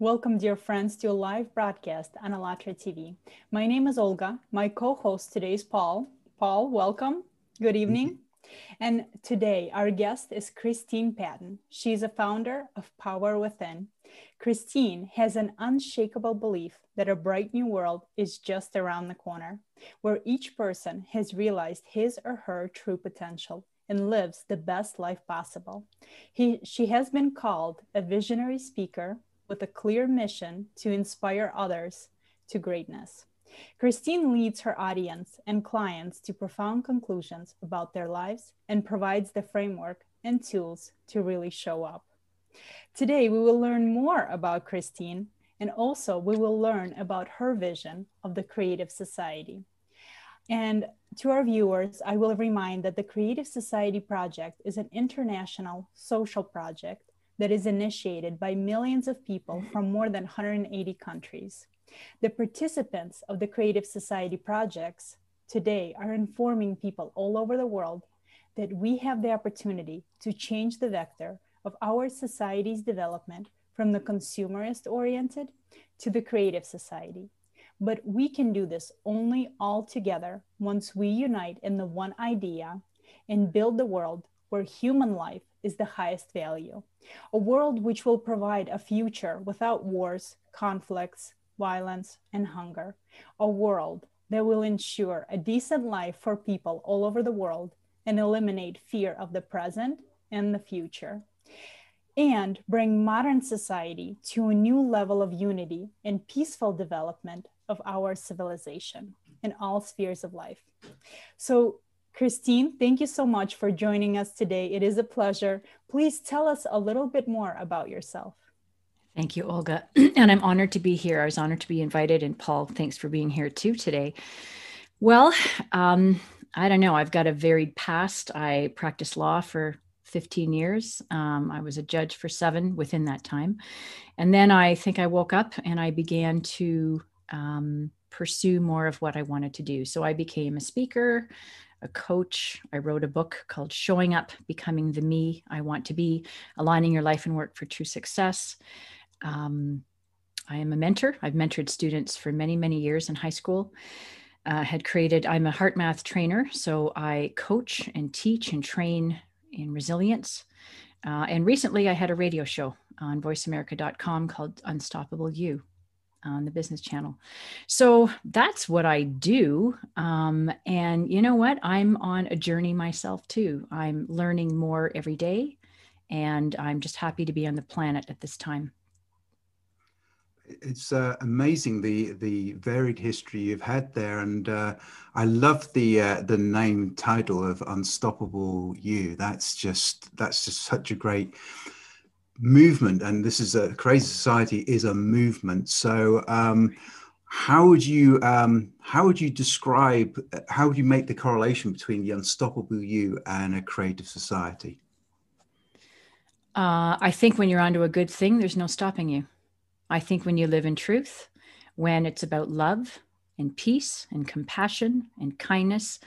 Welcome, dear friends, to a live broadcast on ALLATRA TV. My name is Olga. My co host today is Paul. Paul, welcome. Good evening. And today, our guest is Christine Patton. She's a founder of Power Within. Christine has an unshakable belief that a bright new world is just around the corner, where each person has realized his or her true potential and lives the best life possible. He, she has been called a visionary speaker, with a clear mission to inspire others to greatness. Christine leads her audience and clients to profound conclusions about their lives and provides the framework and tools to really show up. Today, we will learn more about Christine and also we will learn about her vision of the Creative Society. And to our viewers, I will remind that the Creative Society Project is an international social project that is initiated by millions of people from more than 180 countries. The participants of the Creative Society projects today are informing people all over the world that we have the opportunity to change the vector of our society's development from the consumerist oriented to the creative society. But we can do this only all together once we unite in the one idea and build the world where human life is the highest value. A world which will provide a future without wars, conflicts, violence, and hunger. A world that will ensure a decent life for people all over the world and eliminate fear of the present and the future. And bring modern society to a new level of unity and peaceful development of our civilization in all spheres of life. So, Christine, thank you so much for joining us today. It is a pleasure. Please tell us a little bit more about yourself. Thank you, Olga. and I'm honored to be here. I was honored to be invited. And Paul, thanks for being here too today. Well, um, I don't know. I've got a varied past. I practiced law for 15 years. Um, I was a judge for seven within that time. And then I think I woke up and I began to um, pursue more of what I wanted to do. So I became a speaker, a coach. I wrote a book called Showing Up, Becoming the Me I Want to Be, Aligning Your Life and Work for True Success. Um, I am a mentor. I've mentored students for many, many years in high school. Uh, had created, I'm a HeartMath trainer, so I coach and teach and train in resilience. Uh, and recently I had a radio show on voiceamerica.com called Unstoppable You on the business channel. So that's what I do. Um, and you know what? I'm on a journey myself too. I'm learning more every day, and I'm just happy to be on the planet at this time. It's uh, amazing the the varied history you've had there, and uh, I love the uh, the name title of Unstoppable You. That's just that's just such a great movement, and this is a creative society is a movement. So, um, how would you um, how would you describe how would you make the correlation between the unstoppable you and a creative society? Uh, I think when you're onto a good thing, there's no stopping you. I think when you live in truth, when it's about love and peace and compassion and kindness,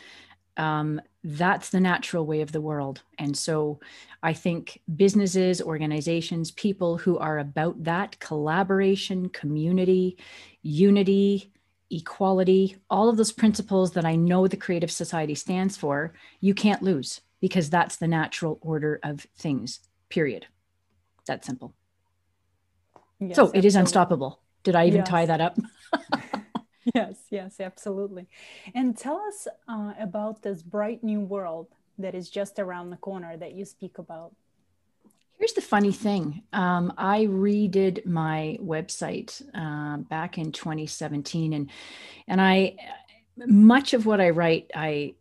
um, that's the natural way of the world. And so I think businesses, organizations, people who are about that collaboration, community, unity, equality, all of those principles that I know the Creative Society stands for, you can't lose because that's the natural order of things, period. That simple. Yes, so it is unstoppable. Did I even yes. tie that up? yes, yes, absolutely. And tell us uh, about this bright new world that is just around the corner that you speak about. Here's the funny thing. Um, I redid my website uh, back in 2017, and and I much of what I write, I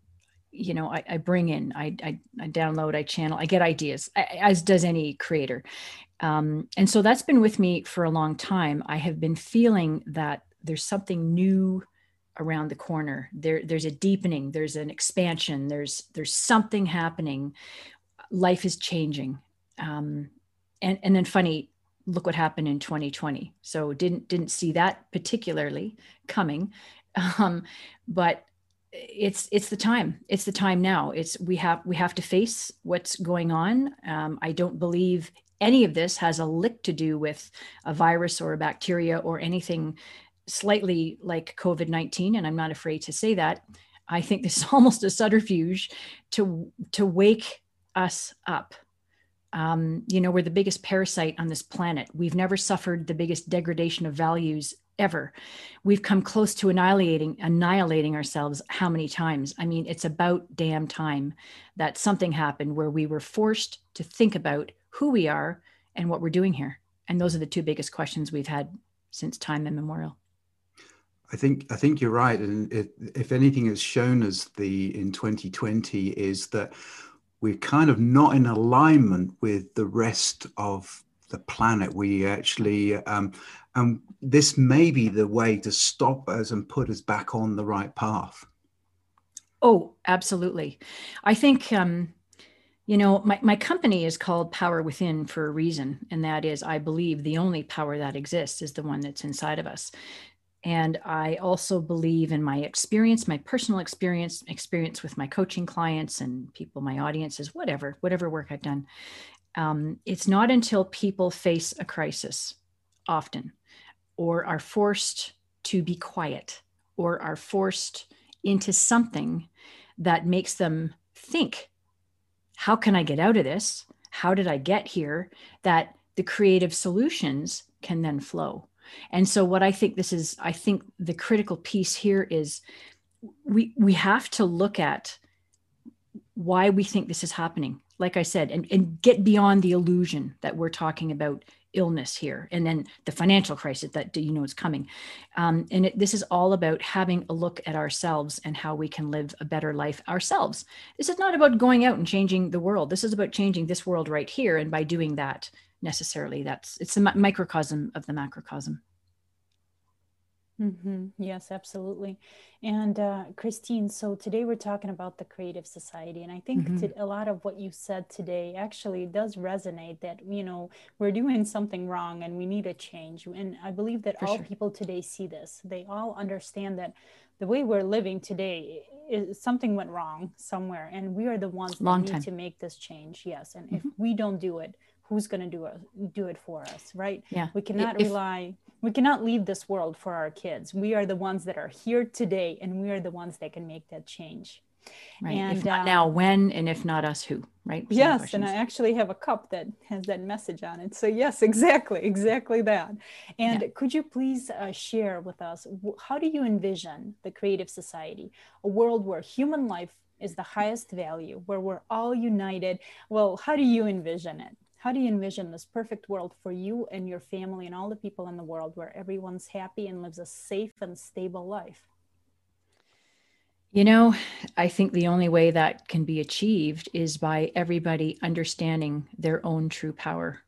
you know, I, I bring in, I, I, I download, I channel, I get ideas, as does any creator. Um, and so that's been with me for a long time. I have been feeling that there's something new around the corner. There there's a deepening there's an expansion there's there's something happening. Life is changing. Um, and and then funny look what happened in 2020 so didn't didn't see that particularly coming. Um, but it's it's the time. It's the time now. It's we have we have to face what's going on. Um, i don't believe any of this has a lick to do with a virus or a bacteria or anything slightly like COVID 19, and I'm not afraid to say that, I think this is almost a subterfuge to, to wake us up. Um, you know, we're the biggest parasite on this planet. We've never suffered the biggest degradation of values ever. We've come close to annihilating annihilating ourselves how many times? I mean, it's about damn time that something happened where we were forced to think about who we are and what we're doing here. And those are the two biggest questions we've had since time immemorial. I think I think you're right, and if anything has shown us the in 2020 is that we're kind of not in alignment with the rest of the planet. We actually, um, and this may be the way to stop us and put us back on the right path. Oh, absolutely. I think um, you know, my, my company is called Power Within for a reason. And that is, I believe the only power that exists is the one that's inside of us. And I also believe in my experience, my personal experience, experience with my coaching clients and people, my audiences, whatever, whatever work I've done. Um, it's not until people face a crisis often or are forced to be quiet or are forced into something that makes them think how can I get out of this? How did I get here? That the creative solutions can then flow. And so what I think this is, I think the critical piece here is we we have to look at why we think this is happening. Like I said, and, and get beyond the illusion that we're talking about illness here and then the financial crisis that you know is coming. Um, and it, this is all about having a look at ourselves and how we can live a better life ourselves. This is not about going out and changing the world. This is about changing this world right here. And by doing that necessarily that's it's a microcosm of the macrocosm Mm-hmm. Yes, absolutely. And uh, Christine, so today we're talking about the Creative Society. And I think mm-hmm. to, a lot of what you said today actually does resonate that, you know, we're doing something wrong and we need a change. And I believe that For all sure. people today see this. They all understand that the way we're living today is something went wrong somewhere. And we are the ones that Long need time. to make this change. Yes. And mm-hmm. if we don't do it, who's going to do it do it for us right? Yeah. We cannot if, rely we cannot leave this world for our kids. We are the ones that are here today and we are the ones that can make that change. Right. And if not uh, now when and if not us who right? Yes questions. and i actually have a cup that has that message on it. So yes exactly exactly that. And yeah. could you please uh, share with us how do you envision the creative society a world where human life is the highest value where we're all united? Well how do you envision it how do you envision this perfect world for you and your family and all the people in the world where everyone's happy and lives a safe and stable life? You know, I think the only way that can be achieved is by everybody understanding their own true power.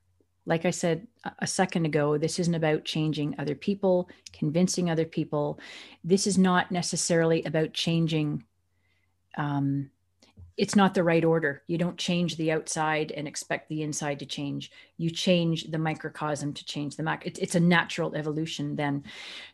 Like I said a second ago, this isn't about changing other people, convincing other people. This is not necessarily about changing um, it's not the right order. You don't change the outside and expect the inside to change. You change the microcosm to change the macro. It's, it's a natural evolution then.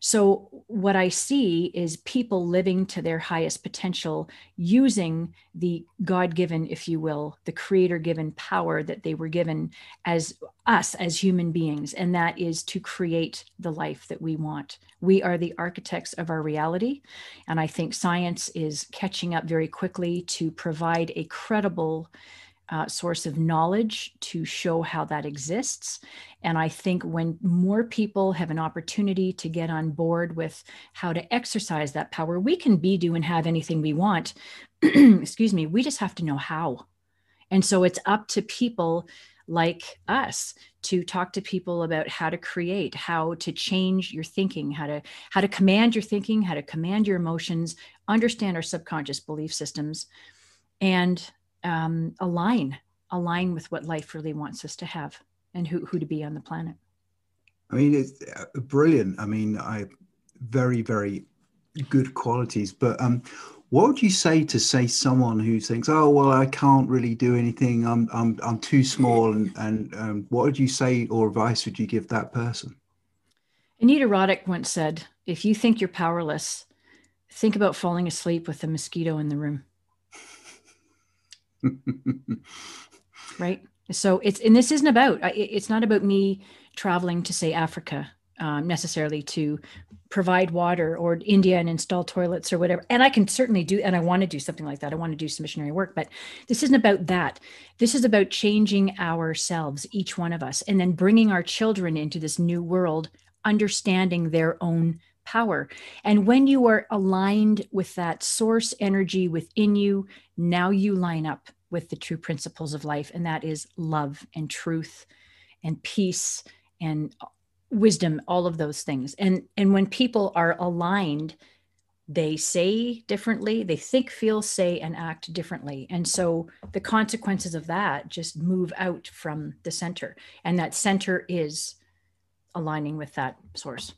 So, what I see is people living to their highest potential using the God given, if you will, the creator given power that they were given as us as human beings. And that is to create the life that we want. We are the architects of our reality. And I think science is catching up very quickly to provide a credible uh, source of knowledge to show how that exists. And I think when more people have an opportunity to get on board with how to exercise that power, we can be, do, and have anything we want. Excuse me, we just have to know how. And so it's up to people like us to talk to people about how to create how to change your thinking how to how to command your thinking how to command your emotions understand our subconscious belief systems and um, align align with what life really wants us to have and who, who to be on the planet. I mean it's uh, brilliant. I mean i very very good qualities. But um what would you say to say someone who thinks oh well i can't really do anything. I'm i'm, I'm too small and and um, what would you say or advice would you give that person? Anita roddick once said if you think you're powerless think about falling asleep with a mosquito in the room. Right? So it's and this isn't about it's not about me traveling to say Africa um, necessarily to provide water or India and install toilets or whatever. And I can certainly do, and I want to do something like that. I want to do some missionary work, but this isn't about that. This is about changing ourselves, each one of us, and then bringing our children into this new world, understanding their own power. And when you are aligned with that source energy within you, now you line up with the true principles of life, and that is love and truth and peace and wisdom all of those things. And and when people are aligned they say differently they think feel say and act differently. And so the consequences of that just move out from the center. And that center is aligning with that source.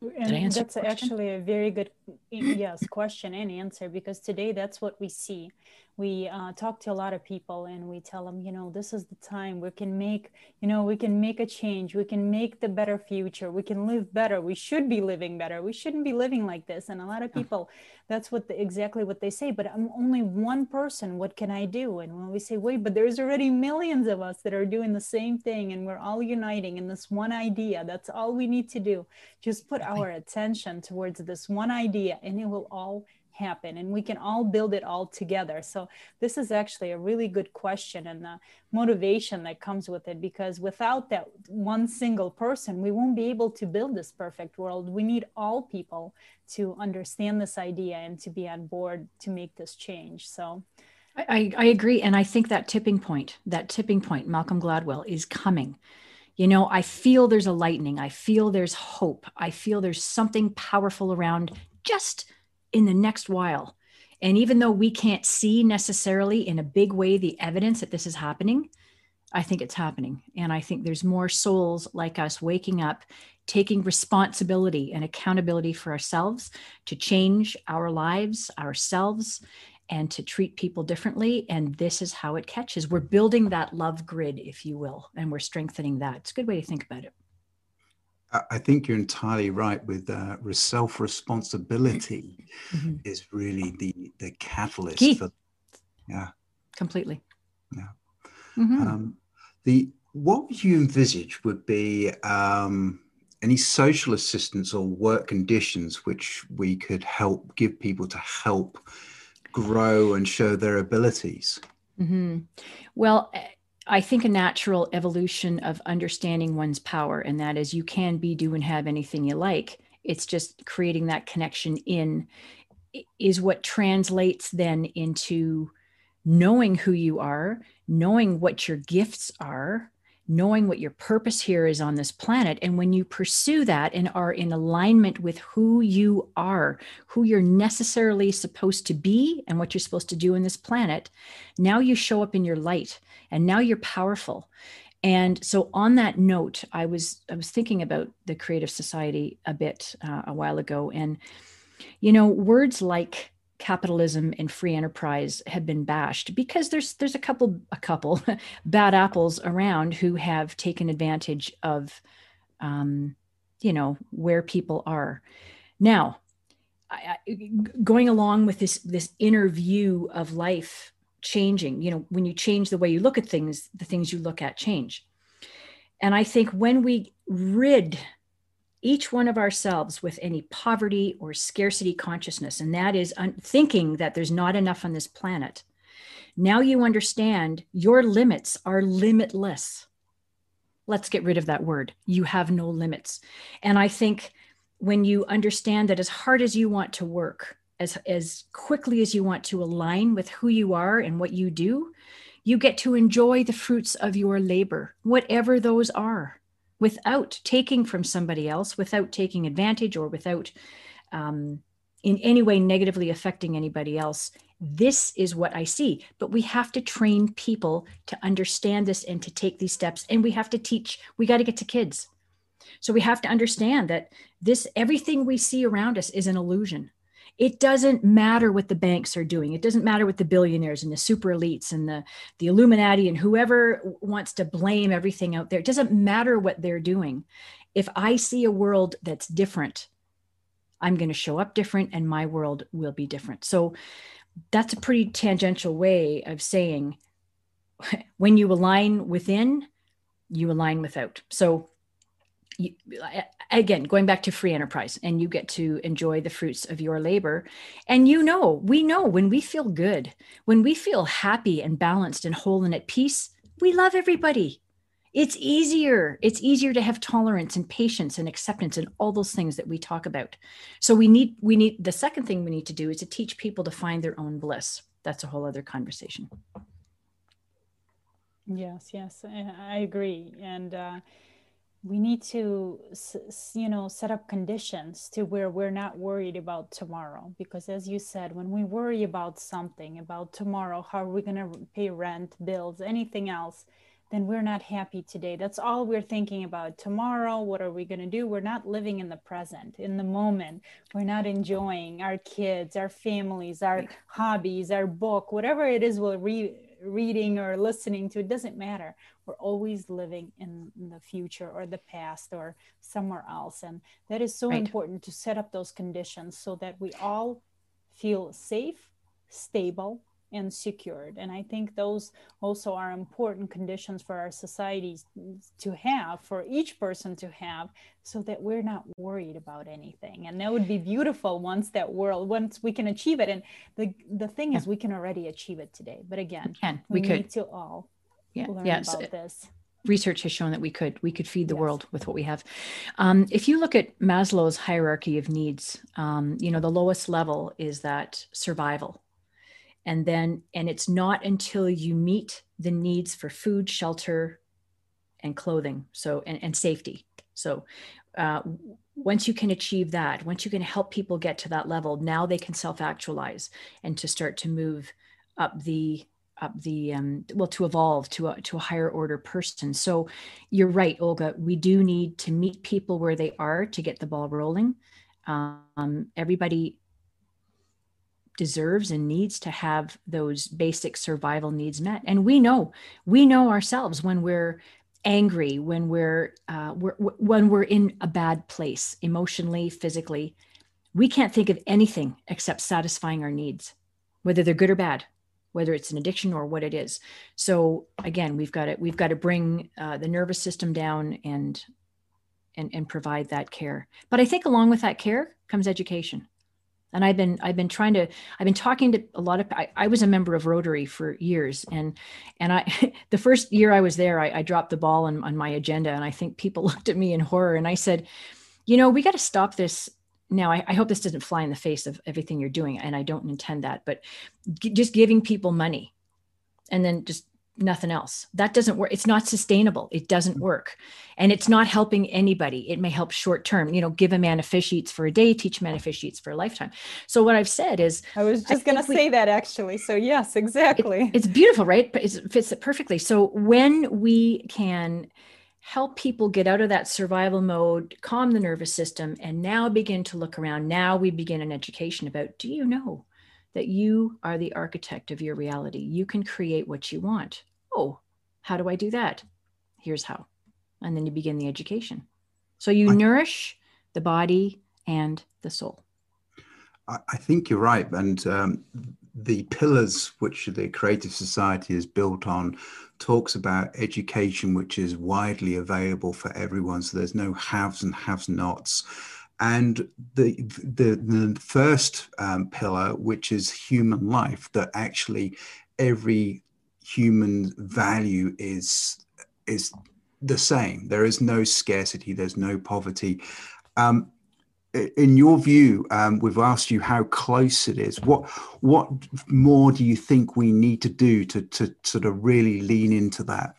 And that's actually a very good yes question and answer because today that's what we see we uh, talk to a lot of people and we tell them you know this is the time we can make you know we can make a change. We can make the better future. We can live better. We should be living better. We shouldn't be living like this. And a lot of people that's what the, exactly what they say but i'm only one person. What can i do? And when we say wait but there's already millions of us that are doing the same thing and we're all uniting in this one idea. That's all we need to do. Just put our attention towards this one idea and it will all happen and we can all build it all together. So this is actually a really good question and the motivation that comes with it because without that one single person we won't be able to build this perfect world. We need all people to understand this idea and to be on board to make this change. So I, I agree and i think that tipping point that tipping point malcolm gladwell is coming. You know i feel there's a lightning. I feel there's hope. I feel there's something powerful around just in the next while. And even though we can't see necessarily in a big way the evidence that this is happening, I think it's happening. And I think there's more souls like us waking up, taking responsibility and accountability for ourselves to change our lives, ourselves, and to treat people differently. And this is how it catches. We're building that love grid, if you will, and we're strengthening that. It's a good way to think about it. I think you're entirely right with uh, self responsibility mm-hmm. is really the the catalyst Key. for yeah completely yeah mm-hmm. um, the what would you envisage would be um, any social assistance or work conditions which we could help give people to help grow and show their abilities mm-hmm. well I think a natural evolution of understanding one's power, and that is you can be, do, and have anything you like. It's just creating that connection in is what translates then into knowing who you are, knowing what your gifts are, knowing what your purpose here is on this planet. And when you pursue that and are in alignment with who you are, who you're necessarily supposed to be, and what you're supposed to do in this planet, now you show up in your light and now you're powerful. And so on that note, I was I was thinking about the creative society a bit uh, a while ago and you know words like capitalism and free enterprise have been bashed because there's there's a couple a couple bad apples around who have taken advantage of um, you know where people are. Now I, I, going along with this this inner view of life changing you know when you change the way you look at things the things you look at change. And i think when we rid each one of ourselves with any poverty or scarcity consciousness, and that is un- thinking that there's not enough on this planet. Now you understand your limits are limitless. Let's get rid of that word. You have no limits. And I think when you understand that as hard as you want to work, as, as quickly as you want to align with who you are and what you do, you get to enjoy the fruits of your labor, whatever those are without taking from somebody else, without taking advantage or without um, in any way negatively affecting anybody else. This is what I see. But we have to train people to understand this and to take these steps. And we have to teach, we got to get to kids. So we have to understand that this, everything we see around us is an illusion it doesn't matter what the banks are doing. It doesn't matter what the billionaires and the super elites and the the illuminati and whoever wants to blame everything out there. It doesn't matter what they're doing. If i see a world that's different i'm going to show up different and my world will be different. So that's a pretty tangential way of saying when you align within, you align without. So again going back to free enterprise and you get to enjoy the fruits of your labor. And you know we know when we feel good when we feel happy and balanced and whole and at peace we love everybody. It's easier it's easier to have tolerance and patience and acceptance and all those things that we talk about. So we need we need the second thing we need to do is to teach people to find their own bliss. That's a whole other conversation. Yes yes i agree. And uh, we need to you know set up conditions to where we're not worried about tomorrow. Because as you said when we worry about something about tomorrow how are we going to pay rent bills anything else then we're not happy today. That's all we're thinking about. Tomorrow what are we going to do? We're not living in the present in the moment. We're not enjoying our kids our families our hobbies our book whatever it is we're re- reading or listening to it doesn't matter we're always living in, in the future or the past or somewhere else and that is so right. important to set up those conditions so that we all feel safe stable and secured and i think those also are important conditions for our societies to have for each person to have so that we're not worried about anything and that would be beautiful once that world once we can achieve it and the the thing yeah. is we can already achieve it today but again we, can. we, we need to all yeah learn yes. about this research has shown that we could we could feed the yes. world with what we have um, if you look at maslow's hierarchy of needs um, you know the lowest level is that survival and then and it's not until you meet the needs for food shelter and clothing so and, and safety so uh, once you can achieve that once you can help people get to that level now they can self-actualize and to start to move up the up the um, well to evolve to a to a higher order person. So you're right olga we do need to meet people where they are to get the ball rolling. Um, everybody deserves and needs to have those basic survival needs met. And we know we know ourselves when we're angry when we're, uh, we're when we're in a bad place emotionally physically. We can't think of anything except satisfying our needs whether they're good or bad whether it's an addiction or what it is. So again we've got to we've got to bring uh, the nervous system down and and and provide that care. But i think along with that care comes education. And i've been i've been trying to i've been talking to a lot of i, I was a member of rotary for years and and i the first year i was there i, I dropped the ball on, on my agenda and i think people looked at me in horror and i said you know we got to stop this now I, I, hope this doesn't fly in the face of everything you're doing and i don't intend that but g- just giving people money and then just nothing else. That doesn't work. It's not sustainable. It doesn't mm. work. And it's not helping anybody. It may help short term, you know, give a man a fish eats for a day, teach a man a fish eats for a lifetime. So what I've said is I was just going to say that actually. So yes, exactly. It, it's beautiful, right? But it fits it perfectly. So when we can help people get out of that survival mode, calm the nervous system, and now begin to look around, now we begin an education about do you know? that you are the architect of your reality. You can create what you want. Oh, how do I do that? Here's how. And then you begin the education. So you I, nourish the body and the soul. I think you're right. And um, the pillars which the Creative Society is built on talks about education, which is widely available for everyone. So there's no haves and have nots. And the, the, the first um, pillar, which is human life, that actually every human value is is the same. There is no scarcity. There's no poverty. Um, in your view, um, we've asked you how close it is. What what more do you think we need to do to to sort of really lean into that?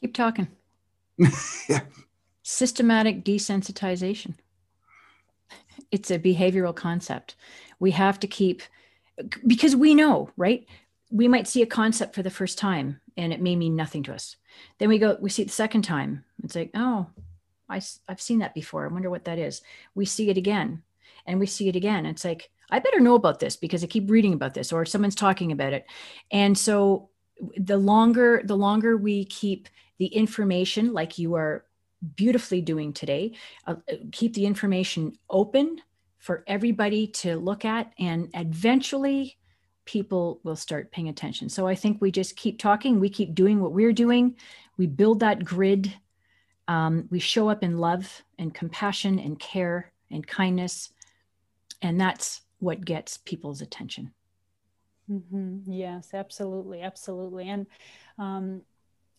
Keep talking. yeah. Systematic desensitization. It's a behavioral concept. We have to keep because we know, right? we might see a concept for the first time and it may mean nothing to us. Then we go, we see it the second time. It's like, oh, I, I've seen that before. I wonder what that is. We see it again and we see it again. It's like, I better know about this because I keep reading about this or someone's talking about it. And so the longer, the longer we keep the information like you are beautifully doing today, uh, keep the information open for everybody to look at and eventually people will start paying attention. So I think we just keep talking, we keep doing what we're doing, we build that grid, um, we show up in love and compassion and care and kindness, and that's what gets people's attention. Mm-hmm. Yes, absolutely, absolutely, and um,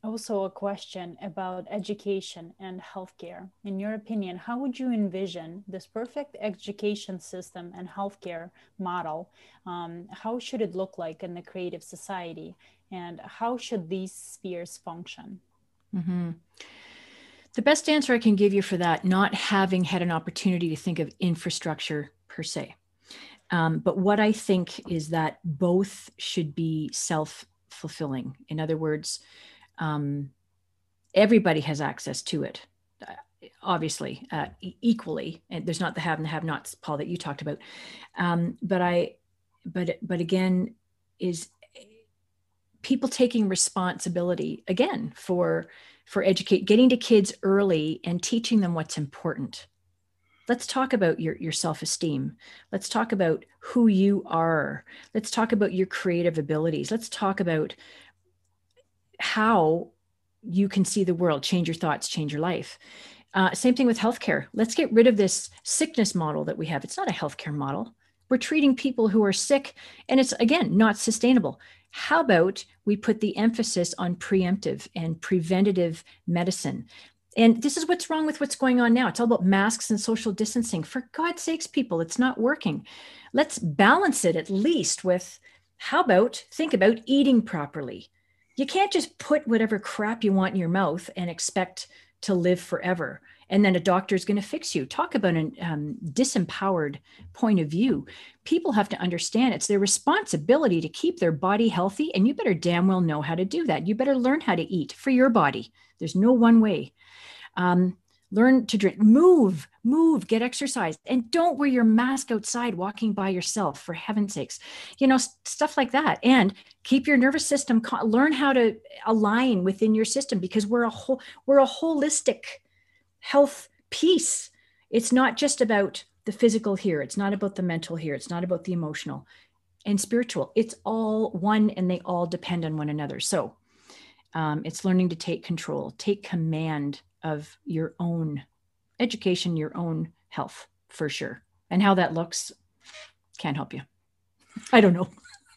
also a question about education and healthcare. In your opinion, how would you envision this perfect education system and healthcare model? Um, how should it look like in the creative society? And how should these spheres function? Mm-hmm. The best answer I can give you for that, not having had an opportunity to think of infrastructure per se. Um, but what I think is that both should be self fulfilling. In other words, um, everybody has access to it uh, obviously uh, equally and there's not the have and the have nots paul that you talked about um, but i but but again is people taking responsibility again for for educate getting to kids early and teaching them what's important let's talk about your, your self-esteem let's talk about who you are let's talk about your creative abilities let's talk about how you can see the world, change your thoughts, change your life. Uh, same thing with healthcare. Let's get rid of this sickness model that we have. It's not a healthcare model. We're treating people who are sick, and it's again not sustainable. How about we put the emphasis on preemptive and preventative medicine? And this is what's wrong with what's going on now. It's all about masks and social distancing. For God's sakes, people, it's not working. Let's balance it at least with how about think about eating properly? you can't just put whatever crap you want in your mouth and expect to live forever and then a doctor is going to fix you. Talk about a um, disempowered point of view. People have to understand it's their responsibility to keep their body healthy and you better damn well know how to do that. You better learn how to eat for your body. There's no one way. Um, learn to drink. Move move get exercise and don't wear your mask outside walking by yourself for heaven's sakes. You know stuff like that. And keep your nervous system learn how to align within your system because we're a whole we're a holistic health piece it's not just about the physical here it's not about the mental here it's not about the emotional and spiritual it's all one and they all depend on one another so um, it's learning to take control take command of your own education, your own health for sure. And how that looks, can't help you. I don't know.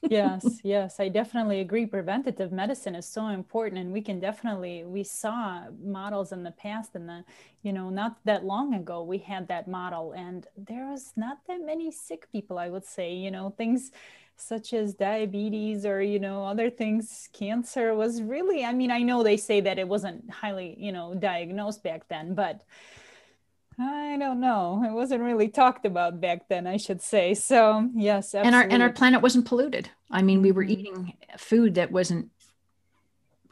Yes, yes, I definitely agree. Preventative medicine is so important, and we can definitely we saw models in the past, and the you know not that long ago we had that model, and there was not that many sick people. I would say, you know, things such as diabetes or you know other things cancer was really i mean i know they say that it wasn't highly you know diagnosed back then but i don't know. It wasn't really talked about back then i should say. So yes absolutely. and our and our planet wasn't polluted. I mean we were mm-hmm. eating food that wasn't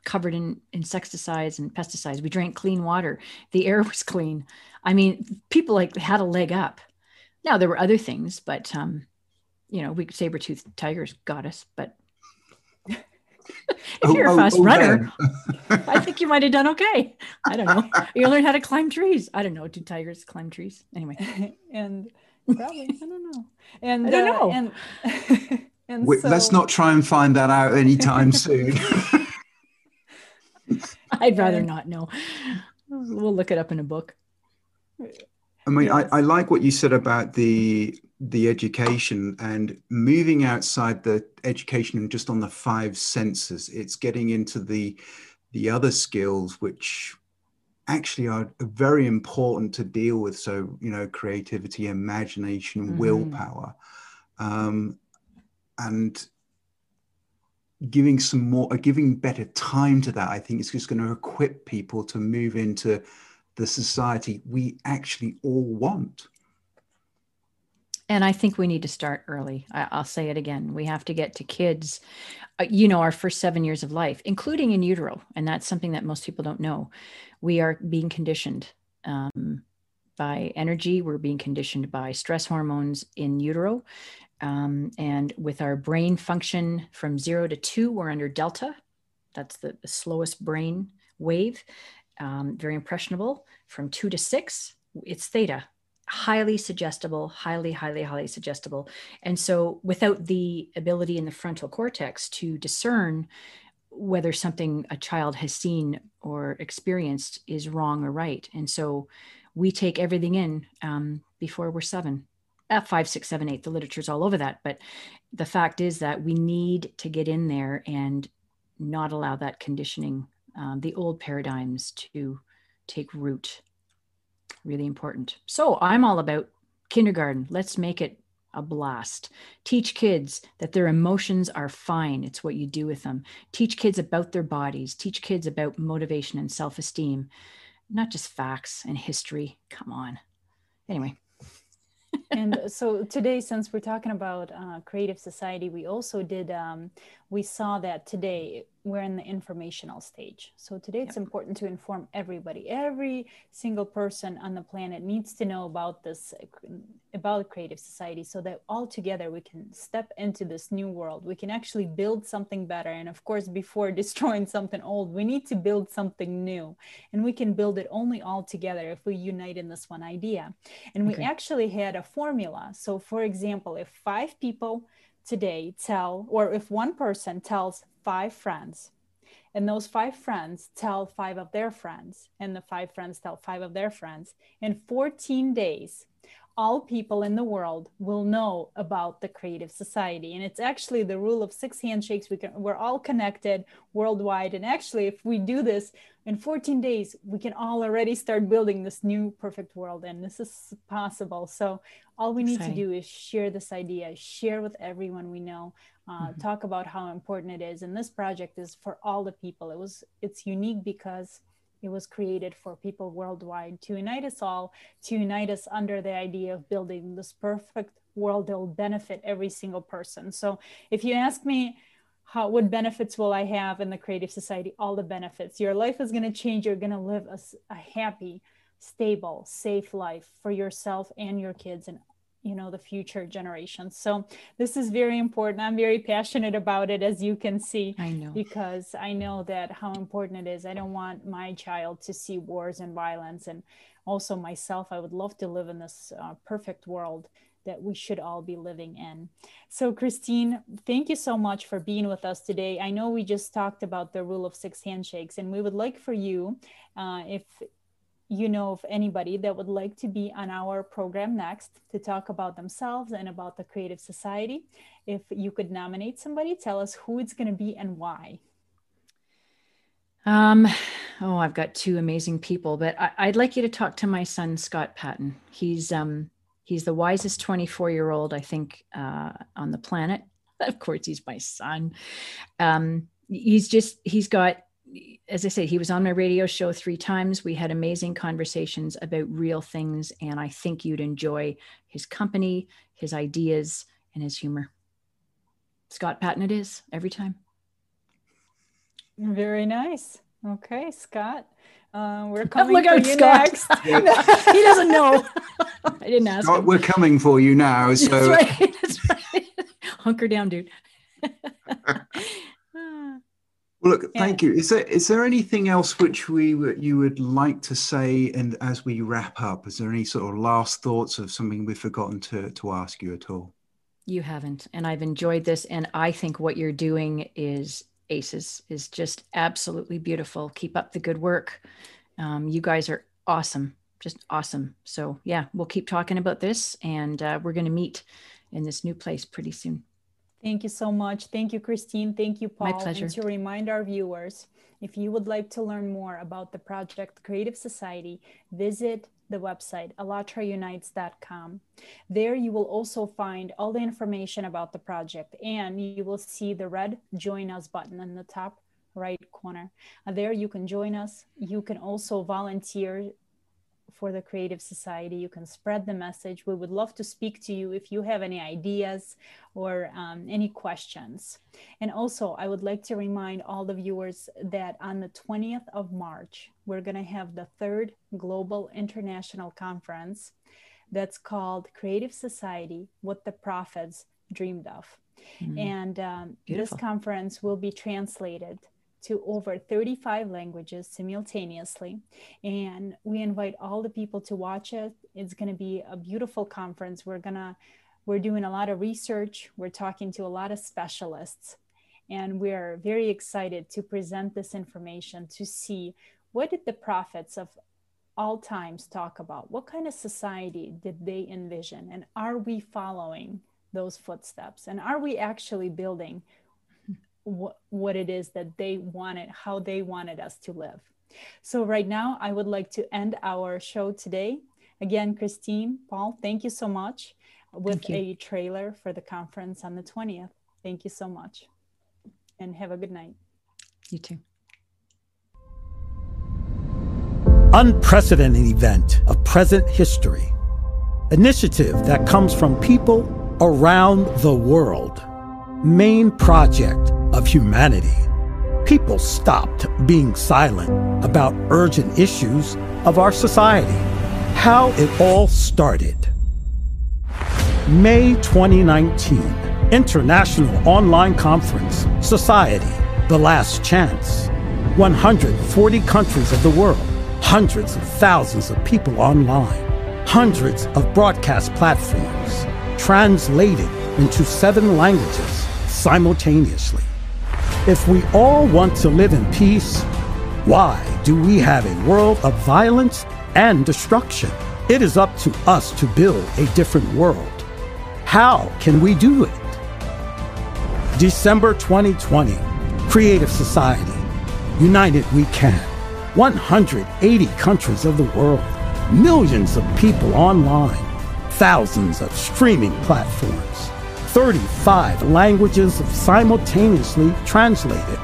covered in insecticides and pesticides. We drank clean water. The air was clean. I mean people like had a leg up. Now there were other things but um you know, we saber tooth tigers got us, but oh, you're a oh, fast oh, runner, I think you might have done okay. I don't know. You learn how to climb trees. I don't know. Do tigers climb trees? Anyway. and probably, I don't know. And I don't uh, know. And, and Wait, so... let's not try and find that out anytime soon. I'd rather not know. We'll look it up in a book. I mean, yes. I, I like what you said about the the education and moving outside the education and just on the five senses it's getting into the the other skills which actually are very important to deal with so you know creativity imagination mm-hmm. willpower um, and giving some more uh, giving better time to that i think is just going to equip people to move into the society we actually all want and I think we need to start early. I, will say it again. We have to get to kids, uh, you know, our first seven years of life, including in utero. And that's something that most people don't know. We are being conditioned um, by energy, we're being conditioned by stress hormones in utero. Um, and with our brain function from zero to two, we're under delta. That's the, the slowest brain wave, um, very impressionable. From two to six, it's theta, highly suggestible, highly, highly, highly suggestible. And so, without the ability in the frontal cortex to discern whether something a child has seen or experienced is wrong or right. And so, we take everything in um, before we're seven. At five, six, seven, eight, the literature's all over that. But the fact is that we need to get in there and not allow that conditioning, um, the old paradigms to take root really important. So I'm all about kindergarten. Let's make it a blast. Teach kids that their emotions are fine. It's what you do with them. Teach kids about their bodies. Teach kids about motivation and self esteem, not just facts and history. Come on. Anyway. and so today, since we're talking about uh, creative society, we also did, um, we saw that today we're in the informational stage. So today it's important to inform everybody. Every single person on the planet needs to know about this, about creative society, so that all together we can step into this new world. We can actually build something better. And of course, before destroying something old, we need to build something new. And we can build it only all together if we unite in this one idea. And we okay. actually had a formula. So, for example, if five people today tell, or if one person tells five friends, and those five friends tell five of their friends, and the five friends tell five of their friends, in 14 days, all people in the world will know about the creative society. And it's actually the rule of six handshakes. We can we're all connected worldwide. And actually if we do this in 14 days we can all already start building this new perfect world. And this is possible. So all we need Exciting. to do is share this idea share with everyone we know uh, mm-hmm. talk about how important it is and this project is for all the people it was it's unique because it was created for people worldwide to unite us all, to unite us under the idea of building this perfect world that will benefit every single person. So if you ask me, how what benefits will I have in the creative society? All the benefits. Your life is going to change. You're going to live a, a happy, stable, safe life for yourself and your kids and you know the future generations. So this is very important. I'm very passionate about it as you can see i know. because i know that how important it is. I don't want my child to see wars and violence. And also myself i would love to live in this uh, perfect world that we should all be living in. So, Christine, thank you so much for being with us today. I know we just talked about the rule of six handshakes, and we would like for you, uh, if you know of anybody that would like to be on our program next to talk about themselves and about the Creative Society, if you could nominate somebody, tell us who it's going to be and why. Um, oh, I've got two amazing people, but I, would like you to talk to my son Scott Patton. He's um he's the wisest 24 year old I think uh, on the planet. Of course, he's my son. Um, he's just he's got as I said, he was on my radio show three times. We had amazing conversations about real things, and I think you'd enjoy his company, his ideas, and his humor. Scott Patton, it is every time. Very nice. Okay, Scott. Uh, we're coming Look for out, you Scott. next. he doesn't know. I didn't ask. Scott, him. we're coming for you now. So that's right. That's right. Hunker down, dude. Well, look, thank you. Is there is there anything else which we you would like to say, and as we wrap up, is there any sort of last thoughts of something we've forgotten to to ask you at all? You haven't, and I've enjoyed this, and I think what you're doing is aces is just absolutely beautiful. Keep up the good work. Um, you guys are awesome, just awesome. So yeah, we'll keep talking about this, and uh, we're going to meet in this new place pretty soon. Thank you so much. Thank you, Christine. Thank you, Paul. My pleasure. And to remind our viewers, if you would like to learn more about the project Creative Society, visit the website allatraunites.com. There you will also find all the information about the project and you will see the red join us button in the top right corner. there you can join us. You can also volunteer for the Creative Society. You can spread the message. We would love to speak to you if you have any ideas or um, any questions. And also, I would like to remind all the viewers that on the 20th of March, we're going to have the third Global International Conference that's called Creative Society What the Prophets Dreamed of. Mm-hmm. And um, this conference will be translated to over 35 languages simultaneously. And we invite all the people to watch it. It's going to be a beautiful conference. We're going to we're doing a lot of research. We're talking to a lot of specialists. And we're very excited to present this information to see what did the prophets of all times talk about? What kind of society did they envision? And are we following those footsteps? And are we actually building what, what it is that they wanted, how they wanted us to live? So, right now, I would like to end our show today. Again, Christine, Paul, thank you so much with a trailer for the conference on the 20th. Thank you so much. And have a good night. You too. unprecedented event of present history. Initiative that comes from people around the world. Main project of humanity. People stopped being silent about urgent issues of our society. How it all started. May 2019, International Online Conference, Society, The Last Chance. 140 countries of the world hundreds of thousands of people online, hundreds of broadcast platforms, translated into seven languages simultaneously. If we all want to live in peace, why do we have a world of violence and destruction? It is up to us to build a different world. How can we do it? December 2020, Creative Society. United we can. 180 countries of the world, millions of people online, thousands of streaming platforms, 35 languages simultaneously translated.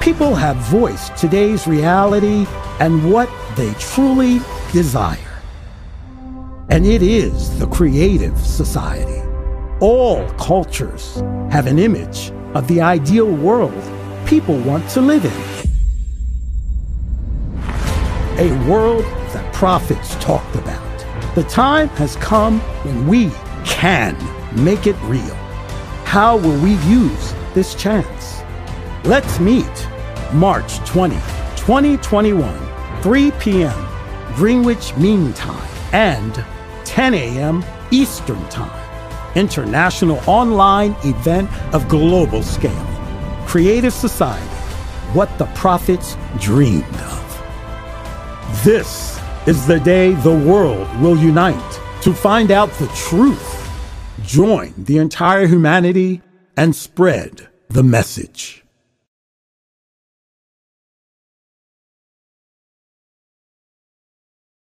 People have voiced today's reality and what they truly desire. And it is the creative society. All cultures have an image of the ideal world people want to live in a world that prophets talked about. The time has come when we can make it real. How will we use this chance? Let's meet March 20, 2021, 3 p.m. Greenwich Mean Time and 10 a.m. Eastern Time. International online event of global scale. Creative Society, what the prophets dreamed of. This is the day the world will unite to find out the truth, join the entire humanity, and spread the message.